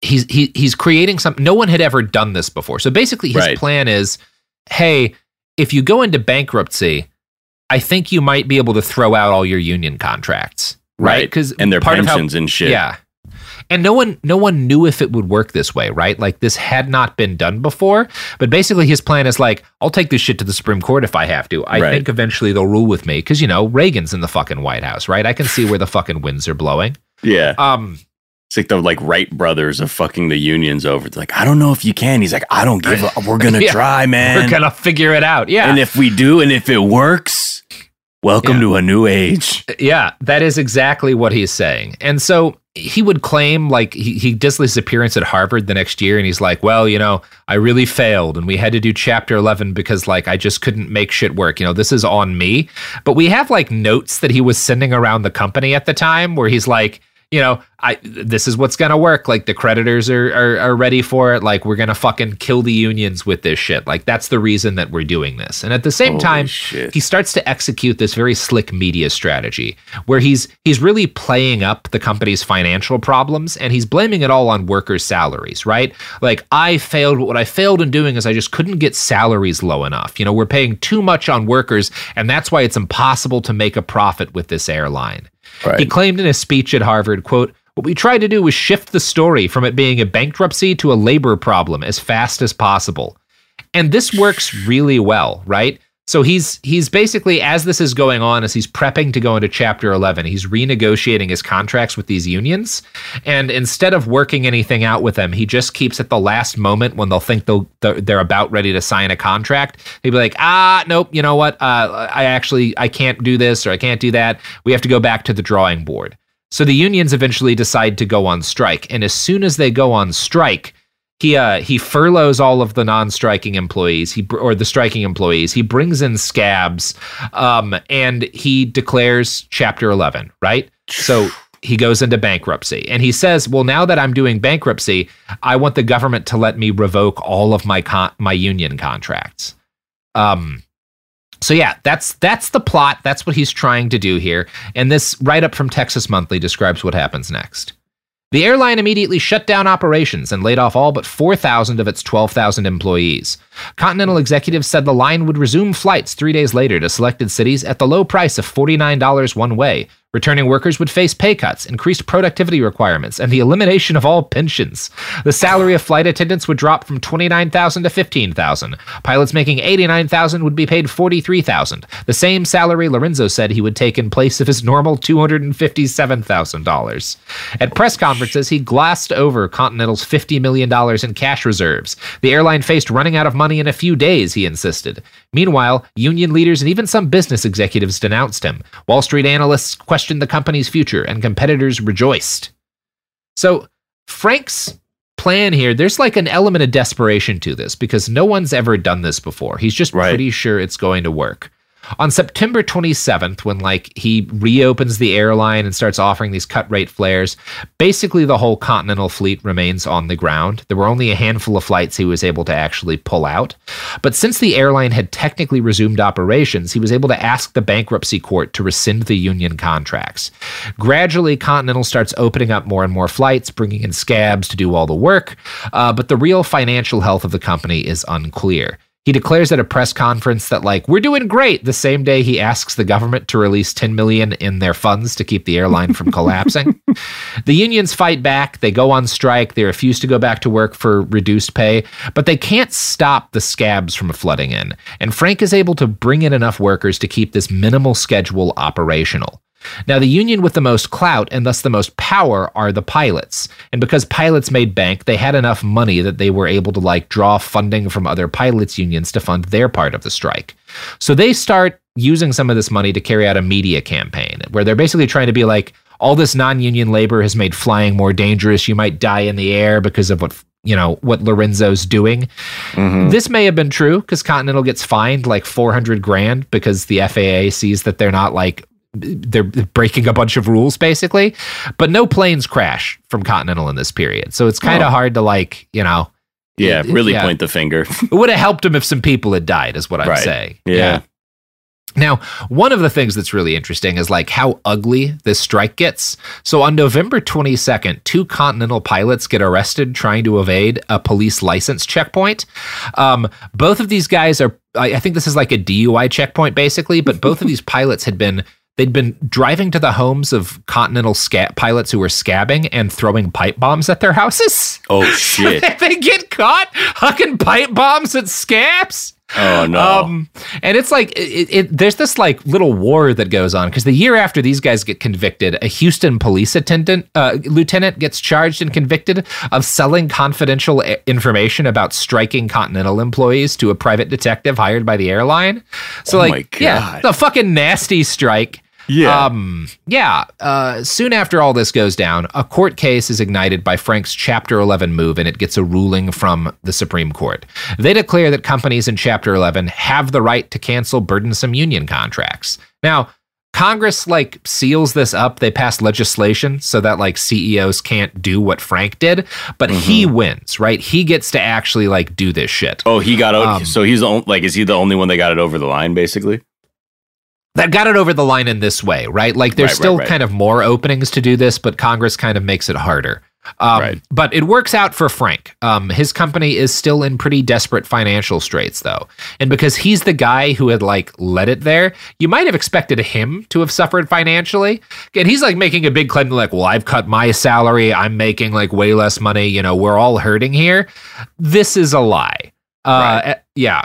he's he, he's creating something no one had ever done this before. So basically his Right. plan is, hey, if you go into bankruptcy, I think you might be able to throw out all your union contracts. Right? Because and their of how- pensions and shit. yeah. And no one no one knew if it would work this way, right? Like this had not been done before. But basically his plan is like, I'll take this shit to the Supreme Court if I have to. I Right. think eventually they'll rule with me. Cause you know, Reagan's in the fucking White House, right? I can see where the fucking winds are blowing. yeah. Um It's like the like Wright brothers of fucking the unions over. It's like I don't know if you can. He's like I don't give. a We're gonna Yeah. try, man. we're gonna figure it out. Yeah. And if we do, and if it works, welcome Yeah. to a new age. Uh, yeah, that is exactly what he's saying. And so he would claim like he, he does this appearance at Harvard the next year and he's like, well, you know, I really failed and we had to do chapter 11 because like I just couldn't make shit work. You know, this is on me. But we have like notes that he was sending around the company at the time where he's like, you know, I this is what's gonna work. Like the creditors are, are are ready for it. Like we're gonna fucking kill the unions with this shit. Like that's the reason that we're doing this. And at the same Holy time, shit. he starts to execute this very slick media strategy where he's he's really playing up the company's financial problems and he's blaming it all on workers' salaries, right? Like I failed, but what I failed in doing is I just couldn't get salaries low enough. You know, we're paying too much on workers, and that's why it's impossible to make a profit with this airline. Right. He claimed in a speech at Harvard, quote, what we tried to do was shift the story from it being a bankruptcy to a labor problem as fast as possible. And this works really well, right? So he's he's basically as this is going on, as he's prepping to go into chapter 11, he's renegotiating his contracts with these unions, and instead of working anything out with them, he just keeps at the last moment when they'll think they'll they're about ready to sign a contract. He'd be like, ah, nope, you know what? Uh, I actually I can't do this or I can't do that. We have to go back to the drawing board. So the unions eventually decide to go on strike, and as soon as they go on strike he uh, he furloughs all of the non-striking employees. He or the striking employees. He brings in scabs um, and he declares chapter 11 right? So he goes into bankruptcy and he says well now that i'm doing bankruptcy i want the government to let me revoke all of my con- my union contracts. Um so yeah that's that's the plot. That's what he's trying to do here. And this write up from texas monthly describes what happens next the airline immediately shut down operations and laid off all but 4,000 of its 12,000 employees. Continental executives said the line would resume flights three days later to selected cities at the low price of $49 one way, Returning workers would face pay cuts, increased productivity requirements, and the elimination of all pensions. The salary of flight attendants would drop from 29,000 to 15,000. Pilots making 89,000 would be paid 43,000. The same salary Lorenzo said he would take in place of his normal $257,000. At press conferences, he glossed over Continental's $50 million in cash reserves. The airline faced running out of money in a few days, he insisted. Meanwhile, union leaders and even some business executives denounced him. Wall Street analysts questioned the company's future, and competitors rejoiced. So, Frank's plan here, there's like an element of desperation to this because no one's ever done this before. He's just right. pretty sure it's going to work. On September 27th, when like he reopens the airline and starts offering these cut rate flares, basically the whole Continental fleet remains on the ground. There were only a handful of flights he was able to actually pull out. But since the airline had technically resumed operations, he was able to ask the bankruptcy court to rescind the union contracts. Gradually, Continental starts opening up more and more flights, bringing in scabs to do all the work, uh, but the real financial health of the company is unclear. He declares at a press conference that like we're doing great the same day he asks the government to release 10 million in their funds to keep the airline from collapsing. the unions fight back, they go on strike, they refuse to go back to work for reduced pay, but they can't stop the scabs from flooding in. And Frank is able to bring in enough workers to keep this minimal schedule operational. Now, the union with the most clout and thus the most power are the pilots. And because pilots made bank, they had enough money that they were able to like draw funding from other pilots unions to fund their part of the strike. So they start using some of this money to carry out a media campaign where they're basically trying to be like, all this non-union labor has made flying more dangerous. You might die in the air because of what you know what Lorenzo's doing. Mm-hmm. This may have been true because Continental gets fined like 400 grand because the FAA sees that they're not like they're breaking a bunch of rules basically but no planes crash from continental in this period so it's kind of oh. hard to like you know yeah really yeah. point the finger it would have helped him if some people had died is what i'm right. saying yeah. yeah. Now, one of the things that's really interesting is like how ugly this strike gets. So on November 22nd, two Continental pilots get arrested trying to evade a police license checkpoint. Um, both of these guys are, I think this is like a DUI checkpoint basically, but both of these pilots had been They'd been driving to the homes of Continental scat pilots who were scabbing and throwing pipe bombs at their houses. Oh shit! they get caught hucking pipe bombs at scabs. Oh no! Um, and it's like it, it, there's this like little war that goes on because the year after these guys get convicted, a Houston police attendant uh, lieutenant gets charged and convicted of selling confidential information about striking Continental employees to a private detective hired by the airline. So oh like, yeah, the fucking nasty strike. Yeah. Um, yeah. Uh, soon after all this goes down, a court case is ignited by Frank's Chapter 11 move and it gets a ruling from the Supreme Court. They declare that companies in Chapter 11 have the right to cancel burdensome union contracts. Now, Congress like seals this up. They pass legislation so that like CEOs can't do what Frank did, but mm-hmm. he wins, right? He gets to actually like do this shit. Oh, he got um, so he's the, only, like is he the only one that got it over the line basically? That got it over the line in this way, right? Like there's right, still right, right. kind of more openings to do this, but Congress kind of makes it harder. Um, right. But it works out for Frank. Um, his company is still in pretty desperate financial straits, though. And because he's the guy who had like led it there, you might have expected him to have suffered financially. And he's like making a big claim like, well, I've cut my salary. I'm making like way less money. You know, we're all hurting here. This is a lie. Uh, right. Yeah.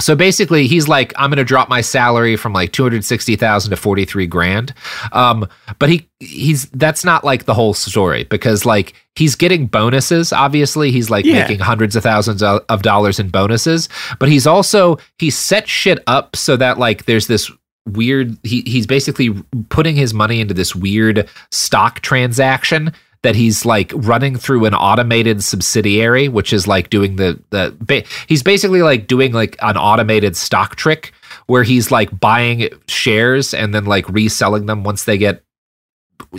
So basically, he's like, I'm going to drop my salary from like 260,000 to 43 grand. Um, but he, he's, that's not like the whole story because like he's getting bonuses. Obviously, he's like Yeah. making hundreds of thousands of of dollars in bonuses, but he's also, he set shit up so that like there's this weird, he, he's basically putting his money into this weird stock transaction that he's like running through an automated subsidiary which is like doing the the ba- he's basically like doing like an automated stock trick where he's like buying shares and then like reselling them once they get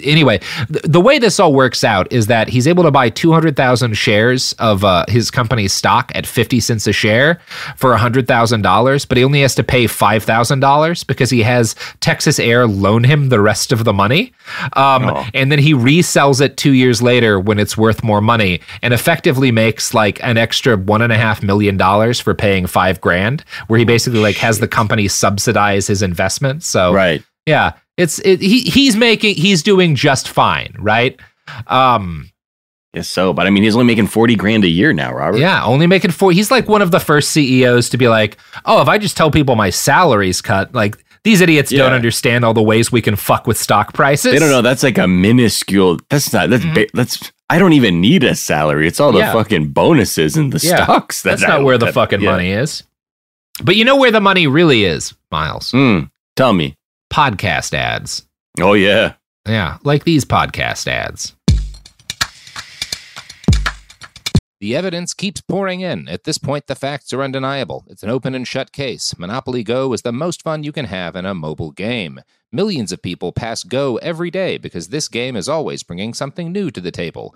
anyway th- the way this all works out is that he's able to buy 200,000 shares of uh, his company's stock at 50 cents a share for $100,000 but he only has to pay $5,000 because he has Texas Air loan him the rest of the money um, Oh. and then he resells it two years later when it's worth more money and effectively makes like an extra one and a half million dollars for paying five grand where he basically like has the company subsidize his investment so Right. Yeah, it's it, he he's making he's doing just fine, right? Um, Guess so. But I mean, he's only making 40 grand a year now, Robert. yeah, only making four. He's like one of the first CEOs to be like, oh, if I just tell people my salary's cut, like these idiots don't understand all the ways we can fuck with stock prices. They don't know. That's like a minuscule. That's not, that's, ba- that's, I don't even need a salary. It's all the Mm-hmm. Yeah. fucking bonuses and the Yeah. stocks. That That's I- not where the that- fucking yeah. money is. But you know where the money really is, Miles? Mm, tell me. Podcast ads. Oh, yeah. Yeah, like these podcast ads. The evidence keeps pouring in. At this point, the facts are undeniable. It's an open and shut case. Monopoly Go is the most fun you can have in a mobile game. Millions of people pass Go every day because this game is always bringing something new to the table.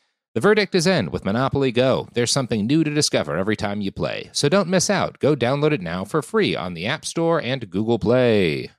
The verdict is in with Monopoly Go. There's something new to discover every time you play. So don't miss out. Go download it now for free on the App Store and Google Play.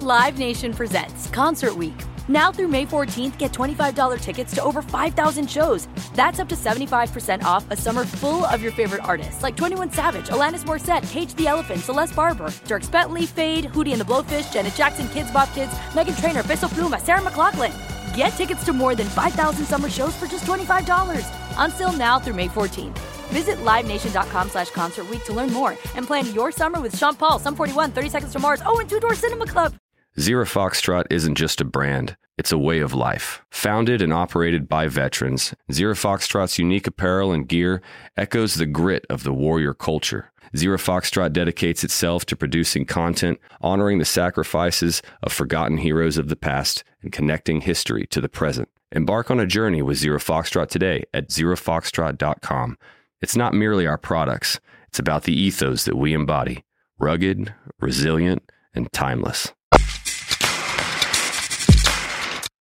Live Nation presents Concert Week. Now through May 14th, get $25 tickets to over 5,000 shows. That's up to 75% off a summer full of your favorite artists like 21 Savage, Alanis Morissette, Cage the Elephant, Celeste Barber, Dierks Bentley, Feid, Hootie and the Blowfish, Janet Jackson, Kidz Bop Kids, Meghan Trainor, Peso Pluma, Sarah McLachlan. Get tickets to more than 5,000 summer shows for just $25. On sale now through May 14th. Visit LiveNation.com slash Concert to learn more and plan your summer with Sean Paul, Sum 41, 30 Seconds to Mars, oh, and Two Door Cinema Club. Zero Foxtrot isn't just a brand, it's a way of life. Founded and operated by veterans, Zero Foxtrot's unique apparel and gear echoes the grit of the warrior culture. Zero Foxtrot dedicates itself to producing content, honoring the sacrifices of forgotten heroes of the past, and connecting history to the present. Embark on a journey with Zero Foxtrot today at zerofoxtrot.com. It's not merely our products, it's about the ethos that we embody rugged, resilient, and timeless.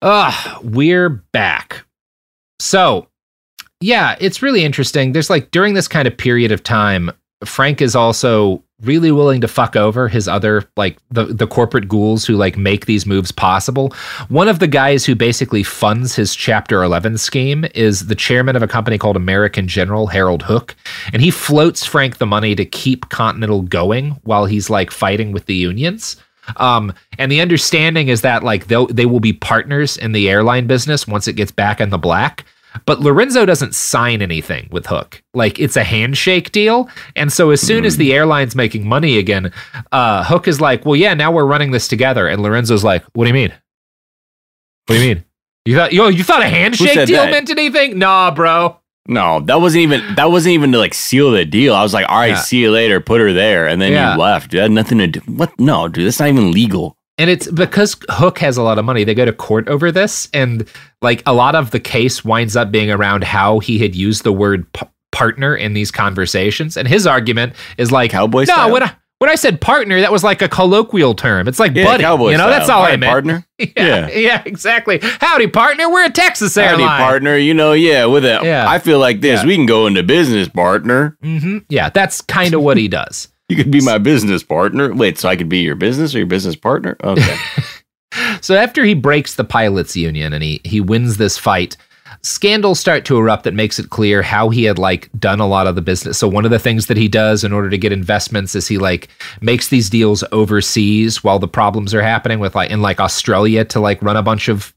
Ugh, we're back. So, yeah, it's really interesting. There's like during this kind of period of time, Frank is also really willing to fuck over his other like the the corporate ghouls who like make these moves possible. One of the guys who basically funds his chapter 11 scheme is the chairman of a company called American General Harold Hook, and he floats Frank the money to keep Continental going while he's like fighting with the unions. Um, and the understanding is that like they'll they will be partners in the airline business once it gets back in the black. But Lorenzo doesn't sign anything with Hook. Like it's a handshake deal. And so as soon as the airline's making money again, uh, Hook is like, well, yeah, now we're running this together. And Lorenzo's like, what do you mean? What do you mean? You thought yo, you thought a handshake deal that? meant anything? Nah, bro. No, that wasn't even that wasn't even to like seal the deal. I was like, all right, Yeah. see you later, put her there, and then Yeah. you left. You had nothing to do. What? No, dude, that's not even legal. And it's because Hook has a lot of money. They go to court over this, and like a lot of the case winds up being around how he had used the word p- partner in these conversations. And his argument is like, Cowboy no, style? when I when I said partner, that was like a colloquial term. It's like Yeah, buddy, cowboy you know. That's style. all I meant. partner. Yeah, Yeah. yeah, exactly. Howdy, partner. We're a Texas Howdy, airline. partner. You know, yeah, with it. Yeah. I feel like this. Yeah. We can go into business, partner. hmm Yeah, that's kind of what he does. You could be my business partner. Wait, so I could be your business or your business partner? Okay. So after he breaks the pilots union and he he wins this fight, scandals start to erupt that makes it clear how he had like done a lot of the business. So one of the things that he does in order to get investments is he like makes these deals overseas while the problems are happening with like in like Australia to like run a bunch of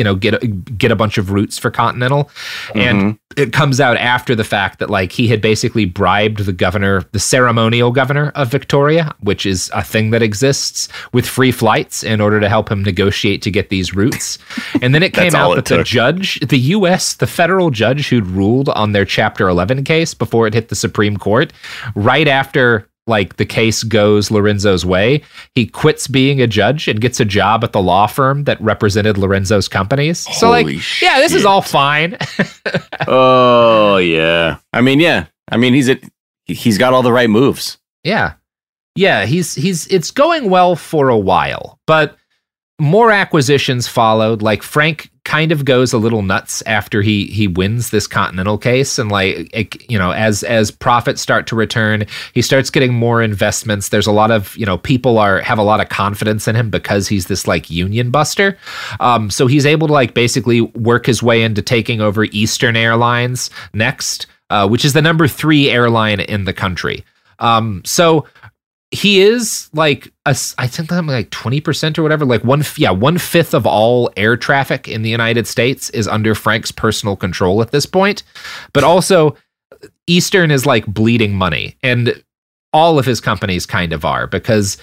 you know get a, get a bunch of routes for Continental, and it comes out after the fact that like he had basically bribed the governor, the ceremonial governor of Victoria, which is a thing that exists, with free flights in order to help him negotiate to get these routes. And then it came out it that the judge, the U.S., the federal judge who'd ruled on their Chapter 11 case before it hit the Supreme Court, right after like the case goes Lorenzo's way, he quits being a judge and gets a job at the law firm that represented Lorenzo's companies. so like, Holy yeah, this is all fine. Oh yeah. I mean, yeah. I mean, he's a, he's got all the right moves. Yeah. Yeah, he's he's it's going well for a while, but more acquisitions followed. Like Frank kind of goes a little nuts after he he wins this Continental case, and like it, you know, as as profits start to return, he starts getting more investments. There's a lot of you know people are have a lot of confidence in him because he's this like union buster. Um, so he's able to like basically work his way into taking over Eastern Airlines next, uh, which is the number three airline in the country. Um, so he is like a, I think I'm like twenty percent or whatever, like one yeah one fifth of all air traffic in the United States is under Frank's personal control at this point. But also, Eastern is like bleeding money, and all of his companies kind of are because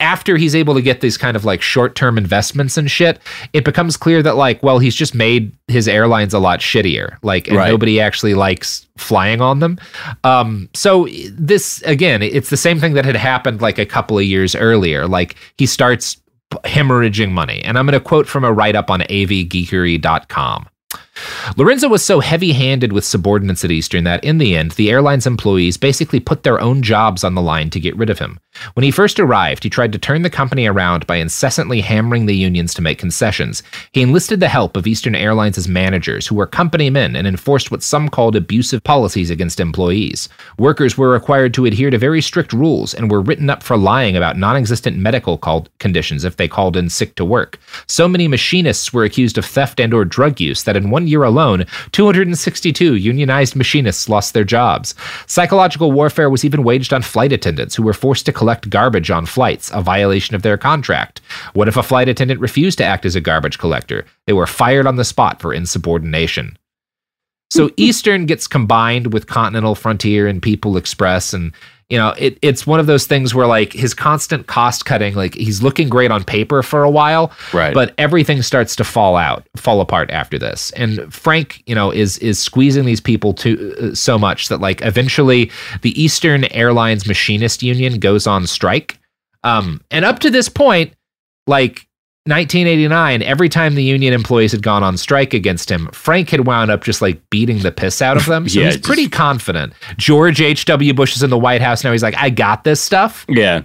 after he's able to get these kind of like short term investments and shit, it becomes clear that like, well, he's just made his airlines a lot shittier. Like, and Right. nobody actually likes flying on them. Um, so this again, it's the same thing that had happened like a couple of years earlier. Like he starts hemorrhaging money. And I'm going to quote from a write up on avgeekery.com. Lorenzo was so heavy handed with subordinates at Eastern that, in the end, the airline's employees basically put their own jobs on the line to get rid of him. When he first arrived, he tried to turn the company around by incessantly hammering the unions to make concessions. He enlisted the help of Eastern Airlines' managers, who were company men and enforced what some called abusive policies against employees. Workers were required to adhere to very strict rules and were written up for lying about non existent medical conditions if they called in sick to work. So many machinists were accused of theft and or drug use that in one year alone, 262 unionized machinists lost their jobs. Psychological warfare was even waged on flight attendants who were forced to collect garbage on flights, a violation of their contract. What if a flight attendant refused to act as a garbage collector? They were fired on the spot for insubordination. So Eastern gets combined with Continental Frontier and People Express and you know, it, it's one of those things where like his constant cost cutting, like he's looking great on paper for a while, Right. but everything starts to fall out, fall apart after this. And Frank, you know, is is squeezing these people to uh, so much that like eventually the Eastern Airlines Machinist Union goes on strike. Um, and up to this point, like 1989, every time the union employees had gone on strike against him, Frank had wound up just like beating the piss out of them. So Yeah, he's just- pretty confident. George H.W. Bush is in the White House now. He's like, I got this stuff. yeah.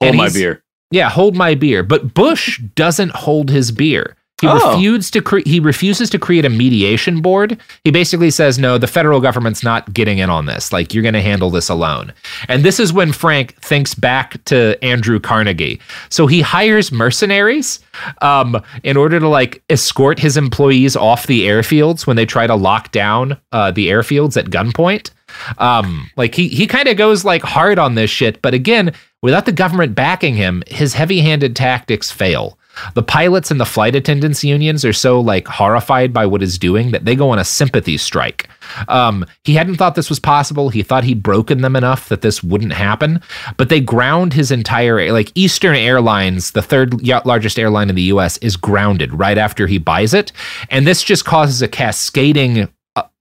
Hold And my beer. Yeah, hold my beer. But Bush doesn't hold his beer. He Oh. refused to cre- he refuses to create a mediation board. He basically says, "No, the federal government's not getting in on this. Like you're going to handle this alone." And this is when Frank thinks back to Andrew Carnegie. So he hires mercenaries um, in order to like escort his employees off the airfields when they try to lock down uh, the airfields at gunpoint. Um, like he he kind of goes like hard on this shit, but again, without the government backing him, his heavy-handed tactics fail. The pilots and the flight attendants unions are so like horrified by what he's doing that they go on a sympathy strike. Um, he hadn't thought this was possible. He thought he'd broken them enough that this wouldn't happen, but they ground his entire like Eastern Airlines, the third largest airline in the U.S., is grounded right after he buys it, and this just causes a cascading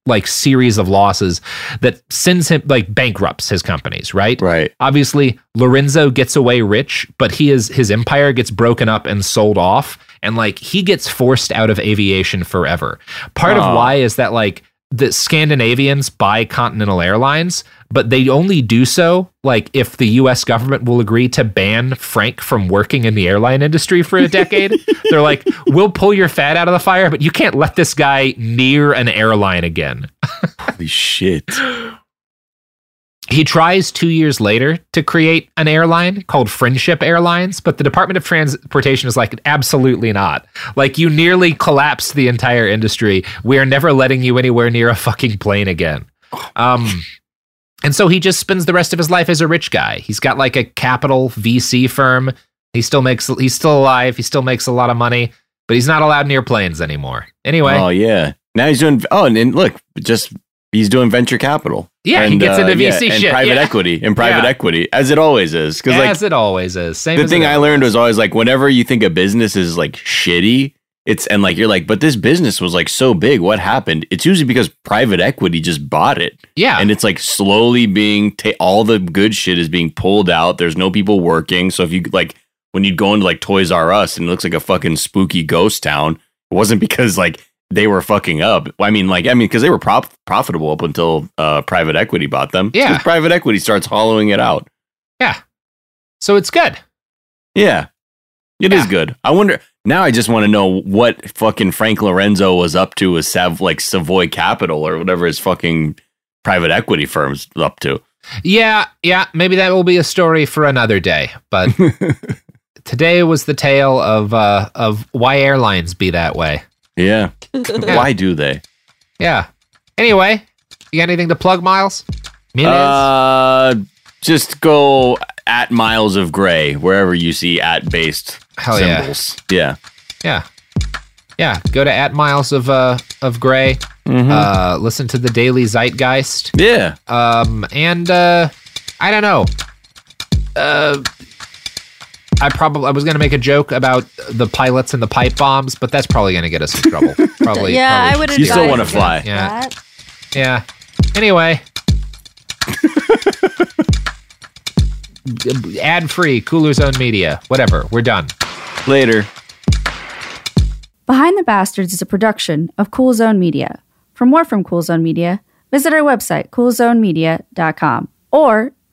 like series of losses that sends him like bankrupts his companies. Right. Right. Obviously, Lorenzo gets away rich, but he is his empire gets broken up and sold off, and like he gets forced out of aviation forever. Part of why is that like the Scandinavians buy Continental Airlines, but they only do so like if the US government will agree to ban Frank from working in the airline industry for a decade. They're like, "We'll pull your fat out of the fire, but you can't let this guy near an airline again." Holy shit. he tries two years later to create an airline called Friendship Airlines, but the Department of Transportation is like, absolutely not. Like, you nearly collapsed the entire industry. We are never letting you anywhere near a fucking plane again. Um, and so he just spends the rest of his life as a rich guy. He's got like a capital VC firm. He still makes, he's still alive. He still makes a lot of money, but he's not allowed near planes anymore. Anyway. Oh yeah. Now he's doing. Oh, and, and look, just he's doing venture capital. Yeah, he gets into uh, yeah, VC and shit. private yeah. equity and private Yeah. equity, as it always is. Because like As it always is. Same the thing I learned was always like whenever you think a business is like shitty, it's and like you're like, but this business was like so big. What happened? It's usually because private equity just bought it, Yeah. and it's like slowly being ta- all the good shit is being pulled out. There's no people working. So if you like when you'd go into like Toys R Us and it looks like a fucking spooky ghost town, it wasn't because like they were fucking up. I mean, like I mean, because they were prop- profitable up until uh, private equity bought them. Yeah. private equity starts hollowing it out. yeah. So it's good. Yeah. it is Yeah. good. I wonder now I just want to know what fucking Frank Lorenzo was up to with Sav like Savoy Capital or whatever his fucking private equity firm's up to. Yeah, yeah, maybe that will be a story for another day. But today was the tale of uh of why airlines be that way. Yeah. Why do they? Yeah. Anyway, you got anything to plug, Miles? Miles? Uh just go at Miles of Gray wherever you see at based Hell yeah. Yeah. yeah. Yeah. Go to at Miles of uh of Gray. Mm-hmm. Uh listen to the Daily Zeitgeist. Yeah. Um and uh I don't know. Uh I probably I was gonna make a joke about the pilots and the pipe bombs, but that's probably gonna get us in trouble. Probably. yeah, probably. I would. You still wanna fly. Yeah. that. Yeah. Anyway. Ad free, Cooler Zone Media. Whatever. We're done. Later. Behind the Bastards is a production of Cool Zone Media. For more from Cool Zone Media, visit our website, coolzonemedia.com, or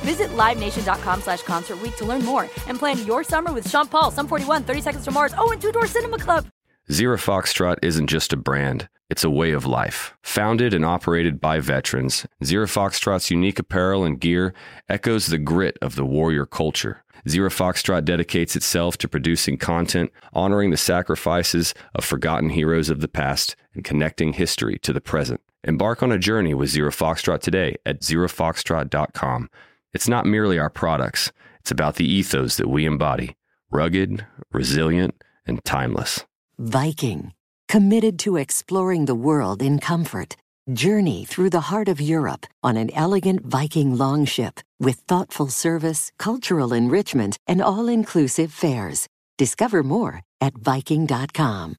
Visit LiveNation.com slash Concert to learn more and plan your summer with Sean Paul, Sum 41, 30 Seconds to Mars, oh, and Two Door Cinema Club. Zero Foxtrot isn't just a brand, it's a way of life. Founded and operated by veterans, Zero Foxtrot's unique apparel and gear echoes the grit of the warrior culture. Zero Foxtrot dedicates itself to producing content, honoring the sacrifices of forgotten heroes of the past, and connecting history to the present. Embark on a journey with Zero Foxtrot today at zerofoxtrot.com. It's not merely our products, it's about the ethos that we embody rugged, resilient, and timeless. Viking, committed to exploring the world in comfort. Journey through the heart of Europe on an elegant Viking longship with thoughtful service, cultural enrichment, and all inclusive fares. Discover more at Viking.com.